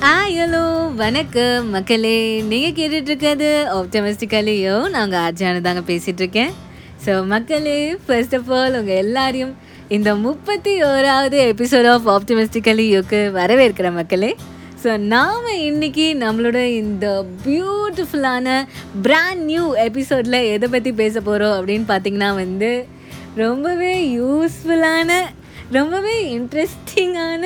Hi hello வணக்கம் மக்களே. நீங்கள் கேட்டுட்டு ஆப்டமிஸ்டிக்கலையோ நான் நாங்கள் ஆர்ஜியானு தாங்க பேசிகிட்ருக்கேன் ஸோ மக்களே ஃபர்ஸ்ட் ஆஃப் ஆல் உங்கள் எல்லாரையும் இந்த முப்பத்தி ஓராவது எபிசோட் ஆஃப் ஆப்டமிஸ்டிக்கலியோக்கு வரவேற்கிற மக்களே. ஸோ நாம் இன்னைக்கு நம்மளோட இந்த பியூட்டிஃபுல்லான பிராண்ட் நியூ எபிசோடில் எதை பற்றி பேச போகிறோம் அப்படின்னு பார்த்தீங்கன்னா வந்து ரொம்பவே யூஸ்ஃபுல்லான ரொம்பவே இன்ட்ரெஸ்டிங்கான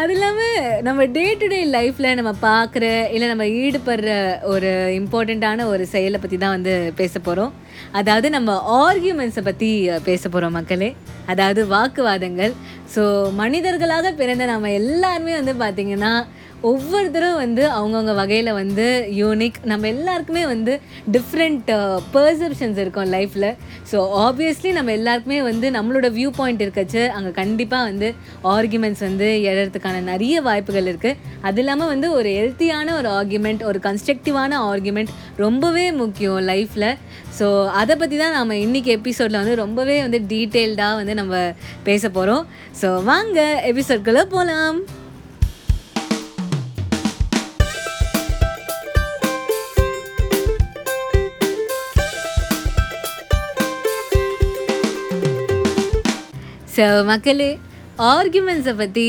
அது இல்லாமல் நம்ம டே டு டே லைஃப்பில் நம்ம பார்க்குற இல்லை நம்ம ஈடுபடுற ஒரு இம்பார்ட்டண்ட்டான ஒரு செயலை பற்றி தான் வந்து பேச போகிறோம் அதாவது நம்ம ஆர்கியூமெண்ட்ஸை பற்றி பேச போகிறோம் மக்களே. அதாவது வாக்குவாதங்கள். ஸோ மனிதர்களாக பிறந்த நம்ம எல்லாருமே வந்து பார்த்திங்கன்னா ஒவ்வொருத்தரும் வந்து அவங்கவுங்க வகையில் வந்து யூனிக் நம்ம எல்லாருக்குமே வந்து டிஃப்ரெண்ட் பர்செப்ஷன்ஸ் uh, இருக்கும் லைஃப்பில் ஸோ ஆப்வியஸ்லி நம்ம எல்லாருக்குமே வந்து நம்மளோட வியூ பாயிண்ட் இருக்கச்சு. அங்கே கண்டிப்பாக வந்து ஆர்குமெண்ட்ஸ் வந்து எழறதுக்கான நிறைய வாய்ப்புகள் இருக்குது அது இல்லாமல் வந்து ஒரு ஹெல்த்தியான ஒரு ஆர்குமெண்ட் ஒரு கன்ஸ்ட்ரக்டிவான ஆர்குமெண்ட் ரொம்பவே முக்கியம் லைஃப்பில் ஸோ அதை பற்றி தான் நம்ம இன்றைக்கி எபிசோடில் வந்து ரொம்பவே வந்து டீட்டெயில்டாக வந்து நம்ம பேச போகிறோம் ஸோ வாங்க எபிசோட்குள்ளே போகலாம் ஸோ மக்களே ஆர்குமெண்ட்ஸை பற்றி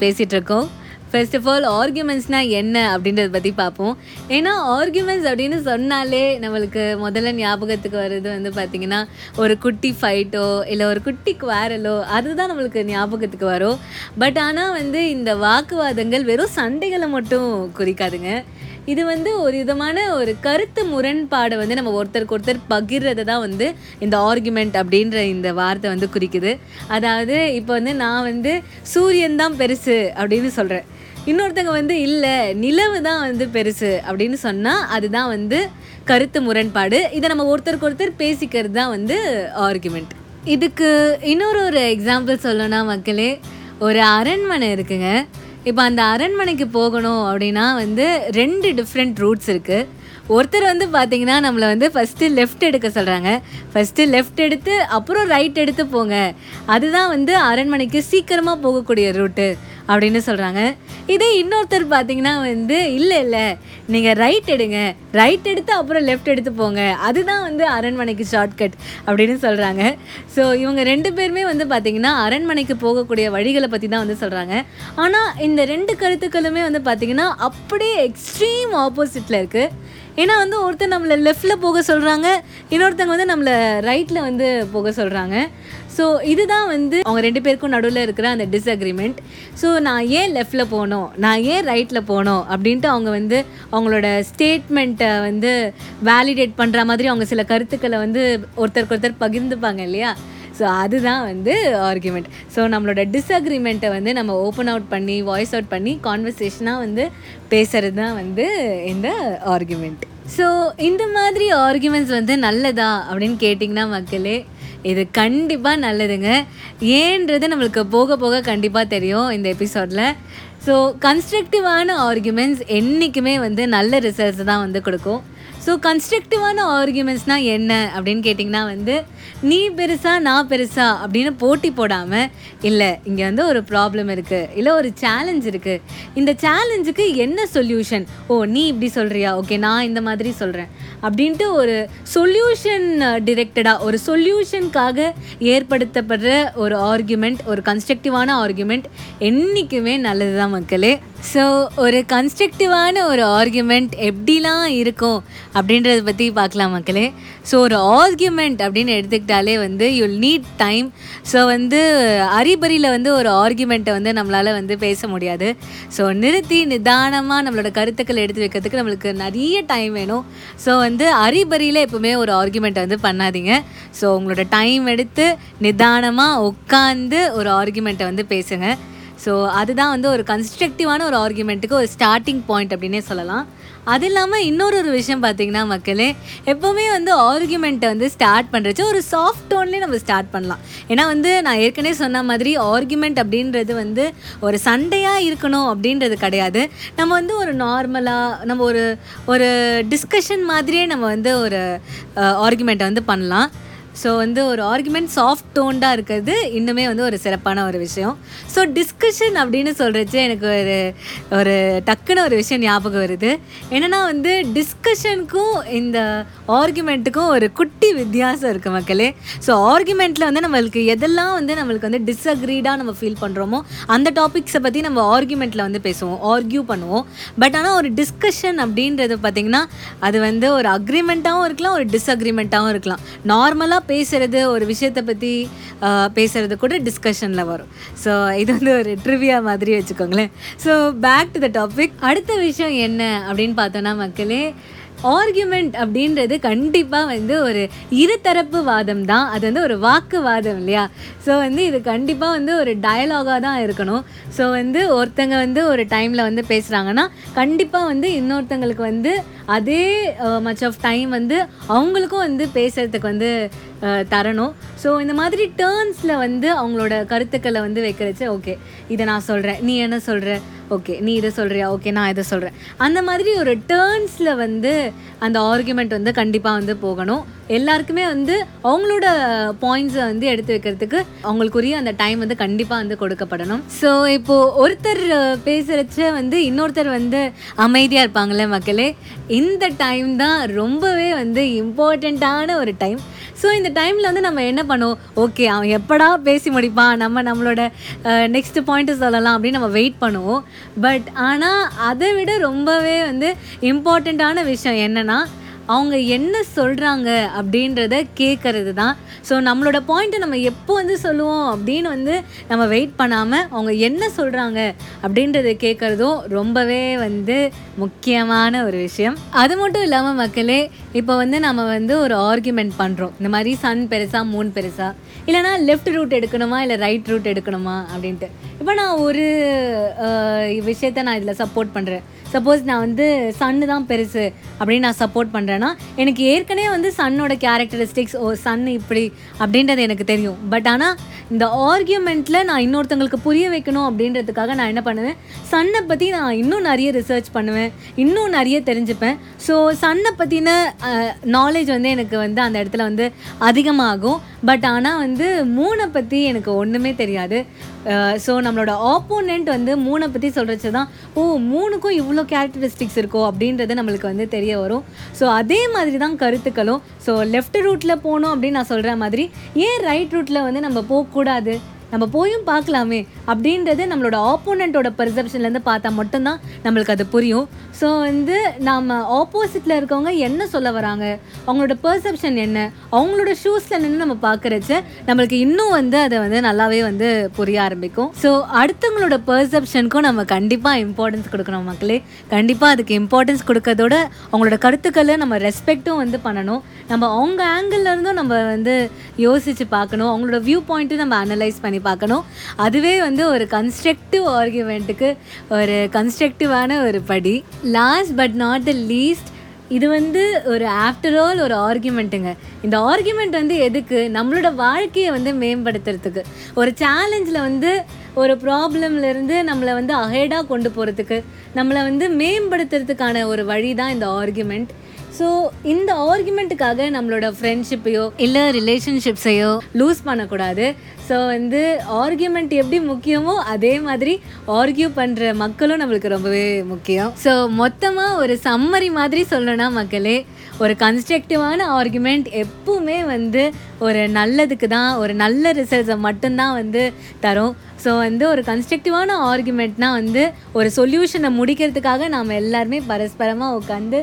பேசிகிட்ருக்கோம் ஃபர்ஸ்ட் ஆஃப் ஆல் ஆர்குமெண்ட்ஸ்னால் என்ன அப்படின்றத பற்றி பார்ப்போம் ஏன்னா ஆர்குமெண்ட்ஸ் அப்படின்னு சொன்னாலே நம்மளுக்கு முதல்ல ஞாபகத்துக்கு வர்றது வந்து பார்த்திங்கன்னா ஒரு குட்டி ஃபைட்டோ இல்லை ஒரு குட்டி குவாரலோ அதுதான் நம்மளுக்கு ஞாபகத்துக்கு வரும். பட் ஆனால் வந்து இந்த வாக்குவாதங்கள் வெறும் சண்டைகளை மட்டும் குறிக்காதுங்க. இது வந்து ஒரு விதமான ஒரு கருத்து முரண்பாடை வந்து நம்ம ஒருத்தருக்கு ஒருத்தர் பகிர்றதை தான் வந்து இந்த ஆர்குமெண்ட் அப்படின்ற இந்த வார்த்தை வந்து குறிக்குது. அதாவது இப்போ வந்து நான் வந்து சூரியன் தான் பெருசு அப்படின்னு சொல்கிறேன் இன்னொருத்தங்க வந்து இல்லை நிலவு தான் வந்து பெருசு அப்படின்னு சொன்னால் அதுதான் வந்து கருத்து முரண்பாடு. இதை நம்ம ஒருத்தருக்கு ஒருத்தர் பேசிக்கிறது தான் வந்து ஆர்குமெண்ட் இதுக்கு இன்னொரு ஒரு எக்ஸாம்பிள் சொல்லணும்னா மக்களே ஒரு அரண்மனை இருக்குங்க. இப்போ அந்த அரண்மனைக்கு போகணும் அப்படின்னா வந்து ரெண்டு டிஃப்ரெண்ட் ரூட்ஸ் இருக்குது ஒருத்தர் வந்து பார்த்தீங்கன்னா நம்மளை வந்து ஃபஸ்ட்டு லெஃப்ட் எடுக்க சொல்கிறாங்க ஃபஸ்ட்டு லெஃப்ட் எடுத்து அப்புறம் ரைட் எடுத்து போங்க. அதுதான் வந்து அரண்மனைக்கு சீக்கிரமாக போகக்கூடிய ரூட்டு அப்படின்னு சொல்கிறாங்க இதே இன்னொருத்தர் பார்த்தீங்கன்னா வந்து இல்லை இல்லை நீங்கள் ரைட் எடுங்க. ரைட் எடுத்து அப்புறம் லெஃப்ட் எடுத்து போங்க. அதுதான் வந்து அரண்மனைக்கு ஷார்ட்கட் அப்படின்னு சொல்கிறாங்க ஸோ இவங்க ரெண்டு பேருமே வந்து பார்த்திங்கன்னா அரண்மனைக்கு போகக்கூடிய வழிகளை பற்றி தான் வந்து சொல்கிறாங்க ஆனால் இந்த ரெண்டு கருத்துக்களுமே வந்து பார்த்திங்கன்னா அப்படியே எக்ஸ்ட்ரீம் ஆப்போசிட்டில் இருக்குது ஏன்னா வந்து ஒருத்தர் நம்மளை லெஃப்டில் போக சொல்கிறாங்க இன்னொருத்தங்க வந்து நம்மளை ரைட்டில் வந்து போக சொல்கிறாங்க ஸோ இதுதான் வந்து அவங்க ரெண்டு பேருக்கும் நடுவில் இருக்கிற அந்த டிஸ்அக்ரிமெண்ட் ஸோ நான் ஏன் லெஃப்டில் போகணும் நான் ஏன் ரைட்டில் போகணும் அப்படின்ட்டு அவங்க வந்து அவங்களோட ஸ்டேட்மெண்ட்டை வந்து வேலிடேட் பண்ணுற மாதிரி அவங்க சில கருத்துக்களை வந்து ஒருத்தருக்கு ஒருத்தர் பகிர்ந்துப்பாங்க இல்லையா? ஸோ அதுதான் வந்து ஆர்குமெண்ட் ஸோ நம்மளோட டிஸ்அக்ரிமெண்ட்டை வந்து நம்ம ஓப்பன் அவுட் பண்ணி வாய்ஸ் அவுட் பண்ணி கான்வர்சேஷனாக வந்து பேசுகிறது தான் வந்து இந்த ஆர்குமெண்ட் ஸோ இந்த மாதிரி ஆர்குமெண்ட்ஸ் வந்து நல்லதா அப்படின்னு கேட்டிங்கன்னா மக்களே இது கண்டிப்பாக நல்லதுங்க. ஏன்றது நம்மளுக்கு போக போக கண்டிப்பாக தெரியும் இந்த எபிசோடில் ஸோ கன்ஸ்ட்ரக்டிவான ஆர்குமெண்ட்ஸ் என்றைக்குமே வந்து நல்ல ரிசல்ட்ஸ் தான் வந்து கொடுக்கும். ஸோ கன்ஸ்ட்ரக்டிவான ஆர்குமெண்ட்ஸ்னால் என்ன அப்படின்னு கேட்டிங்கன்னா வந்து நீ பெருசா நான் பெருசா அப்படின்னு போட்டி போடாமல் இல்லை இங்கே வந்து ஒரு ப்ராப்ளம் இருக்குது இல்லை ஒரு சேலஞ்ச் இருக்குது இந்த சேலஞ்சுக்கு என்ன சொல்யூஷன் ஓ நீ இப்படி சொல்கிறியா ஓகே நான் இந்த மாதிரி சொல்கிறேன் அப்படின்ட்டு ஒரு சொல்யூஷன் டிரெக்டடாக ஒரு சொல்யூஷனுக்காக ஏற்படுத்தப்படுற ஒரு ஆர்குமெண்ட் ஒரு கன்ஸ்ட்ரக்டிவான ஆர்குமெண்ட் என்றைக்குமே நல்லது தான் மக்களே. ஸோ ஒரு கன்ஸ்ட்ரக்டிவான ஒரு ஆர்கியூமெண்ட் எப்படிலாம் இருக்கும் அப்படின்றத பற்றி பார்க்கலாம் மக்களே. ஸோ ஒரு ஆர்கியூமெண்ட் அப்படின்னு எடுத்துக்கிட்டாலே வந்து யுல் நீட் டைம் ஸோ வந்து அரிபரியில் வந்து ஒரு ஆர்கியூமெண்ட்டை வந்து நம்மளால் வந்து பேச முடியாது. ஸோ நிறுத்தி நிதானமாக நம்மளோட கருத்துக்களை எடுத்து வைக்கிறதுக்கு நம்மளுக்கு நிறைய டைம் வேணும். ஸோ வந்து அரிபரியில் எப்போவுமே ஒரு ஆர்கியூமெண்ட்டை வந்து பண்ணாதீங்க. ஸோ உங்களோட டைம் எடுத்து நிதானமாக உட்காந்து ஒரு ஆர்கியூமெண்ட்டை வந்து பேசுங்கள் ஸோ அதுதான் வந்து ஒரு கன்ஸ்ட்ரக்டிவான ஒரு ஆர்குமெண்ட்டுக்கு ஒரு ஸ்டார்டிங் பாயிண்ட் அப்படின்னே சொல்லலாம். அது இல்லாமல் இன்னொரு ஒரு விஷயம் பார்த்திங்கன்னா மக்களே எப்போவுமே வந்து ஆர்குமெண்ட்டை வந்து ஸ்டார்ட் பண்ணுறச்சு ஒரு சாஃப்ட் டோன்லேயே நம்ம ஸ்டார்ட் பண்ணலாம். ஏன்னா வந்து நான் ஏற்கனவே சொன்ன மாதிரி ஆர்குமெண்ட் அப்படின்றது வந்து ஒரு சண்டையாக இருக்கணும் அப்படின்றது கிடையாது. நம்ம வந்து ஒரு நார்மலாக நம்ம ஒரு ஒரு டிஸ்கஷன் மாதிரியே நம்ம வந்து ஒரு ஆர்குமெண்ட்டை வந்து பண்ணலாம். ஸோ வந்து ஒரு ஆர்குமெண்ட் சாஃப்ட் டோன்டாக இருக்கிறது இன்னுமே வந்து ஒரு சிறப்பான ஒரு விஷயம். ஸோ டிஸ்கஷன் அப்படின்னு சொல்கிறச்சு எனக்கு ஒரு ஒரு டக்குன்னு ஒரு விஷயம் ஞாபகம் வருது. என்னென்னா வந்து டிஸ்கஷனுக்கும் இந்த ஆர்குமெண்ட்டுக்கும் ஒரு குட்டி வித்தியாசம் இருக்குது மக்களே. ஸோ ஆர்குமெண்ட்டில் வந்து நம்மளுக்கு எதெல்லாம் வந்து நம்மளுக்கு வந்து டிஸ்அக்ரீடாக நம்ம ஃபீல் பண்ணுறோமோ அந்த டாபிக்ஸை பற்றி நம்ம ஆர்குமெண்ட்டில் வந்து பேசுவோம் ஆர்கியூ பண்ணுவோம். பட் ஆனால் ஒரு டிஸ்கஷன் அப்படின்றது பார்த்திங்கன்னா அது வந்து ஒரு அக்ரிமெண்ட்டாகவும் இருக்கலாம் ஒரு டிஸ்அக்ரிமெண்ட்டாகவும் இருக்கலாம். நார்மலாக பேசுகிறது ஒரு விஷயத்தை பற்றி பேசுகிறது கூட டிஸ்கஷனில் வரும். ஸோ இது வந்து ஒரு ட்ரிவியா மாதிரி வச்சுக்கோங்களேன். So back to the topic அடுத்த விஷயம் என்ன அப்படின்னு பார்த்தோன்னா மக்களே ஆர்கியூமெண்ட் அப்படின்றது கண்டிப்பாக வந்து ஒரு இருதரப்பு வாதம் தான். அது வந்து ஒரு வாக்குவாதம் இல்லையா? ஸோ வந்து இது கண்டிப்பாக வந்து ஒரு டயலாகாக தான் இருக்கணும். ஸோ வந்து ஒருத்தங்க வந்து ஒரு டைமில் வந்து பேசுகிறாங்கன்னா கண்டிப்பாக வந்து இன்னொருத்தங்களுக்கு வந்து அதே மச் ஆஃப் டைம் வந்து அவங்களுக்கும் வந்து பேசுகிறதுக்கு வந்து தரணும். ஸோ இந்த மாதிரி டேர்ன்ஸில் வந்து அவங்களோட கருத்துக்களை வந்து வைக்கிறச்சு ஓகே இதை நான் சொல்கிறேன் நீ என்ன சொல்கிற ஓகே நீ இதை சொல்கிறியா ஓகே நான் இதை சொல்கிறேன் அந்த மாதிரி ஒரு டேர்ன்ஸில் வந்து அந்த ஆர்குமெண்ட் வந்து கண்டிப்பாக வந்து போகணும். எல்லாருக்குமே வந்து அவங்களோட பாயிண்ட்ஸை வந்து எடுத்து வைக்கிறதுக்கு அவங்களுக்குரிய அந்த டைம் வந்து கண்டிப்பாக வந்து கொடுக்கப்படணும். ஸோ இப்போது ஒருத்தர் பேசுகிறச்ச வந்து இன்னொருத்தர் வந்து அமைதியாக இருப்பாங்களே மக்களே? இந்த டைம் தான் ரொம்பவே வந்து இம்பார்ட்டண்ட்டான ஒரு டைம் ஸோ இந்த டைமில் வந்து நம்ம என்ன பண்ணுவோம்? ஓகே அவன் எப்படா பேசி முடிப்பான்? நம்ம நம்மளோட நெக்ஸ்ட் பாயிண்ட்டு சொல்லலாம் அப்படின்னு நம்ம வெயிட் பண்ணுவோம். பட் ஆனால் அதை விட ரொம்பவே வந்து இம்பார்ட்டண்ட்டான விஷயம் என்னென்னா அவங்க என்ன சொல்கிறாங்க அப்படின்றத கேட்குறது தான். ஸோ நம்மளோட பாயிண்ட்டை நம்ம எப்போ வந்து சொல்லுவோம் அப்படின்னு வந்து நம்ம வெயிட் பண்ணாமல் அவங்க என்ன சொல்கிறாங்க அப்படின்றத கேட்குறதும் ரொம்பவே வந்து முக்கியமான ஒரு விஷயம். அது மட்டும் இல்லாமல் மக்களே இப்போ வந்து நம்ம வந்து ஒரு ஆர்குமெண்ட் பண்ணுறோம் இந்த மாதிரி சன் பெருசா மூன் பெருசா. இல்லைனா லெஃப்ட் ரூட் எடுக்கணுமா இல்லை ரைட் ரூட் எடுக்கணுமா அப்படின்ட்டு. இப்போ நான் ஒரு விஷயத்த நான் இதில் சப்போர்ட் பண்ணுறேன் சப்போஸ் நான் வந்து சன்னு தான் பெருசு அப்படின்னு நான் சப்போர்ட் பண்ணுறேன்னா எனக்கு ஏற்கனவே வந்து சன்னோட கேரக்டரிஸ்டிக்ஸ் ஓ சன் இப்படி அப்படின்றது எனக்கு தெரியும். பட் ஆனால் இந்த ஆர்கியூமெண்ட்டில் நான் இன்னொருத்தங்களுக்கு புரிய வைக்கணும் அப்படின்றதுக்காக நான் என்ன பண்ணுவேன்? சன்னை பற்றி நான் இன்னும் நிறைய ரிசர்ச் பண்ணுவேன். இன்னும் நிறைய தெரிஞ்சுப்பேன். ஸோ சன்னை பற்றின நாலேஜ் வந்து எனக்கு வந்து அந்த இடத்துல வந்து அதிகமாகும். பட் ஆனால் வந்து மூணை பற்றி எனக்கு ஒன்றுமே தெரியாது. ஸோ நம்மளோட ஆப்போனண்ட் வந்து மூணை பற்றி சொல்கிறச்சு தான் ஓ மூணுக்கும் இவ்வளோ கேரக்டரிஸ்டிக்ஸ் இருக்கோ? அப்படின்றது நம்மளுக்கு வந்து தெரிய வரும். ஸோ அதே மாதிரி தான் கருத்துக்களும் ஸோ லெஃப்ட் ரூட்டில் போகணும் அப்படின்னு நான் சொல்கிற மாதிரி ஏன் ரைட் ரூட்டில் வந்து நம்ம போகக்கூடாது கூடாது. நம்ம போயும் பார்க்கலாமே அப்படின்றது நம்மளோட ஆப்போனண்ட்டோட பெர்செப்ஷன்லேருந்து பார்த்தா மட்டும்தான் நம்மளுக்கு அது புரியும். ஸோ வந்து நம்ம ஆப்போசிட்டில் இருக்கவங்க என்ன சொல்ல வராங்க? அவங்களோட பெர்செப்ஷன் என்ன? அவங்களோட ஷூஸில் நின்று நம்ம பார்க்குறச்ச நம்மளுக்கு இன்னும் வந்து அதை வந்து நல்லாவே வந்து புரிய ஆரம்பிக்கும். ஸோ அடுத்தவங்களோட பெர்செப்ஷனுக்கும் நம்ம கண்டிப்பாக இம்பார்ட்டன்ஸ் கொடுக்கணும் மக்களே. கண்டிப்பாக அதுக்கு இம்பார்ட்டன்ஸ் கொடுக்கறதோட அவங்களோட கருத்துக்களை நம்ம ரெஸ்பெக்ட்டும் வந்து பண்ணணும். நம்ம அவங்க ஆங்கிள் இருந்தும் நம்ம வந்து யோசித்து பார்க்கணும். அவங்களோட வியூ பாயிண்ட்டும் நம்ம அனலைஸ் பண்ணி பார்க்கணும். அதுவே வந்து ஒரு கன்ஸ்ட்ரக்டிவ் ஆர்குமெண்ட்டுக்கு ஒரு கன்ஸ்ட்ரக்டிவான ஒரு படி. Last but not the least இது வந்து ஒரு ஆஃப்டர் ஆல் ஒரு ஆர்குமெண்ட்டுங்க இந்த ஆர்குமெண்ட் வந்து எதுக்கு? நம்மளோட வாழ்க்கையை வந்து மேம்படுத்துறதுக்கு. ஒரு சேலஞ்சில் வந்து ஒரு ப்ராப்ளம்லேருந்து நம்மளை வந்து அஹேடாக கொண்டு போகிறதுக்கு நம்மளை வந்து மேம்படுத்துறதுக்கான ஒரு வழி தான் இந்த ஆர்குமெண்ட் ஸோ இந்த ஆர்குமெண்ட்டுக்காக நம்மளோட ஃப்ரெண்ட்ஷிப்பையோ இல்லை ரிலேஷன்ஷிப்ஸையோ லூஸ் பண்ணக்கூடாது. ஸோ வந்து ஆர்கியூமெண்ட் எப்படி முக்கியமோ அதே மாதிரி ஆர்கியூ பண்ணுற மக்களும் நம்மளுக்கு ரொம்பவே முக்கியம். ஸோ மொத்தமாக ஒரு சம்மரி மாதிரி சொல்லணும்னா மக்களே ஒரு கன்ஸ்ட்ரக்டிவான ஆர்குமெண்ட் எப்பவுமே வந்து ஒரு நல்லதுக்கு தான் ஒரு நல்ல ரிசல்ட்ஸை மட்டும்தான் வந்து தரும். ஸோ வந்து ஒரு கன்ஸ்ட்ரக்டிவான ஆர்குமெண்ட்னால் வந்து ஒரு சொல்யூஷனை முடிக்கிறதுக்காக நாம் எல்லாருமே பரஸ்பரமாக உட்காந்து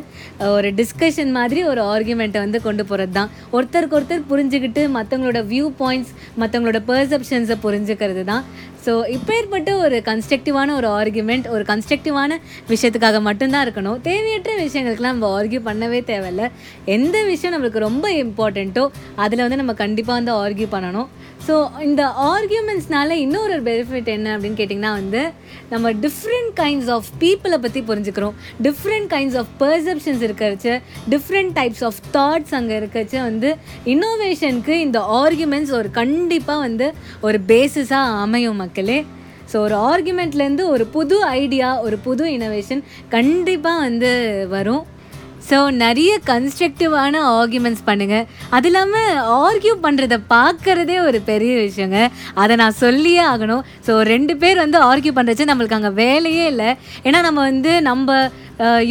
ஒரு டிஸ்கஷன் மாதிரி ஒரு ஆர்குமெண்ட்டை வந்து கொண்டு போகிறது தான் ஒருத்தருக்கு ஒருத்தர் புரிஞ்சுக்கிட்டு மற்றவங்களோட வியூ பாயிண்ட்ஸ் மற்றவங்களோட பெர்செப்ஷன்ஸை புரிஞ்சுக்கிறது தான் ஸோ இப்போ ஏற்பட்டு ஒரு கன்ஸ்ட்ரக்டிவான ஒரு ஆர்குமெண்ட் ஒரு கன்ஸ்ட்ரக்டிவான விஷயத்துக்காக மட்டும்தான் இருக்கணும். தேவையற்ற விஷயங்களுக்குலாம் நம்ம ஆர்கியூ பண்ணவே தேவையில்ல. எந்த விஷயம் நம்மளுக்கு ரொம்ப இம்பார்ட்டண்ட்டோ அதில் வந்து நம்ம கண்டிப்பாக வந்து ஆர்கியூ பண்ணணும். ஸோ இந்த ஆர்கியூமெண்ட்ஸ்னால இன்னொரு பெனிஃபிட் என்ன அப்படின்னு கேட்டிங்கன்னா வந்து நம்ம டிஃப்ரெண்ட் கைண்ட்ஸ் ஆஃப் பீப்புளை பற்றி புரிஞ்சுக்கிறோம். டிஃப்ரெண்ட் கைண்ட்ஸ் ஆஃப் பெர்செப்ஷன்ஸ் இருக்கிறச்சு டிஃப்ரெண்ட் டைப்ஸ் ஆஃப் தாட்ஸ் அங்கே இருக்கச்சு வந்து இன்னோவேஷனுக்கு இந்த ஆர்கியூமெண்ட்ஸ் ஒரு கண்டிப்பாக வந்து ஒரு பேசிஸாக அமையும் மக்களே. ஸோ ஒரு ஆர்குமெண்ட்லேருந்து ஒரு புது ஐடியா ஒரு புது இனோவேஷன் கண்டிப்பாக வந்து வரும். ஸோ நிறைய கன்ஸ்ட்ரக்டிவான ஆர்கியூமெண்ட்ஸ் பண்ணுங்கள் அது இல்லாமல் ஆர்கியூ பண்ணுறத பார்க்குறதே ஒரு பெரிய விஷயங்க. அதை நான் சொல்லியே ஆகணும். ஸோ ரெண்டு பேர் வந்து ஆர்கியூ பண்ணுறச்சு நம்மளுக்கு அங்கே வேலையே இல்லை. ஏன்னா நம்ம வந்து நம்ம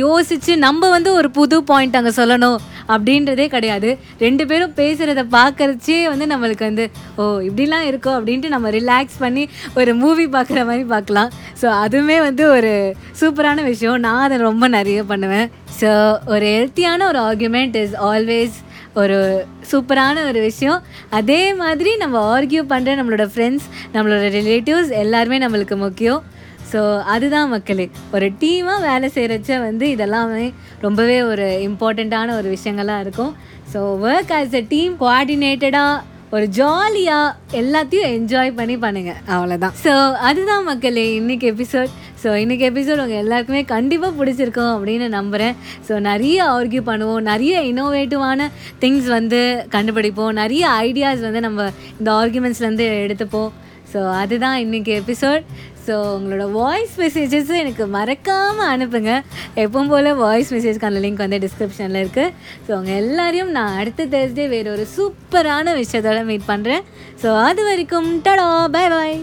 யோசித்து நம்ம வந்து ஒரு புது பாயிண்ட் அங்கே சொல்லணும் அப்படின்றதே கிடையாது. ரெண்டு பேரும் பேசுகிறத பார்க்குறச்சே வந்து நம்மளுக்கு வந்து ஓ இப்படிலாம் இருக்கோ அப்படின்ட்டு நம்ம ரிலாக்ஸ் பண்ணி ஒரு மூவி பார்க்குற மாதிரி பார்க்கலாம் ஸோ அதுவுமே வந்து ஒரு சூப்பரான விஷயம். நான் அதை ரொம்ப நிறைய பண்ணுவேன். ஸோ ஒரு ஹெல்த்தியான ஒரு ஆர்குமெண்ட் இஸ் ஆல்வேஸ் ஒரு சூப்பரான ஒரு விஷயம். அதே மாதிரி நம்ம ஆர்கியூ பண்ணுற நம்மளோட ஃப்ரெண்ட்ஸ் நம்மளோட ரிலேட்டிவ்ஸ் எல்லாருமே நம்மளுக்கு முக்கியம். ஸோ அதுதான் மக்களே ஒரு டீமாக வேலை செய்கிறச்ச வந்து இதெல்லாமே ரொம்பவே ஒரு இம்பார்ட்டண்ட்டான ஒரு விஷயங்களாக இருக்கும். So work as a team கோஆர்டினேட்டடாக ஒரு ஜாலியாக எல்லாத்தையும் என்ஜாய் பண்ணி பண்ணுங்கள் அவ்வளோதான் ஸோ அதுதான் மக்களே இன்னைக்கு எபிசோட் ஸோ இன்றைக்கி எபிசோட் உங்கள் எல்லாருக்குமே கண்டிப்பாக பிடிச்சிருக்கும் அப்படின்னு நம்புகிறேன் ஸோ நிறைய ஆர்கியூ பண்ணுவோம் நிறைய இன்னோவேட்டிவான திங்ஸ் வந்து கண்டுபிடிப்போம் நிறைய ஐடியாஸ் வந்து நம்ம இந்த ஆர்கியூமெண்ட்ஸ்லேருந்து எடுத்துப்போம். ஸோ அதுதான் இன்றைக்கி எபிசோட் ஸோ உங்களோட வாய்ஸ் மெசேஜஸும் எனக்கு மறக்காமல் அனுப்புங்க. எப்பவும் போல் வாய்ஸ் மெசேஜ்க்கான லிங்க் வந்து டிஸ்கிரிப்ஷனில் இருக்குது ஸோ உங்கள் எல்லாரையும் நான் அடுத்த தேர்ஸ்டே வேறு ஒரு சூப்பரான விஷயத்தோட மீட் பண்ணுறேன் ஸோ அது வரைக்கும் டடா பை பாய்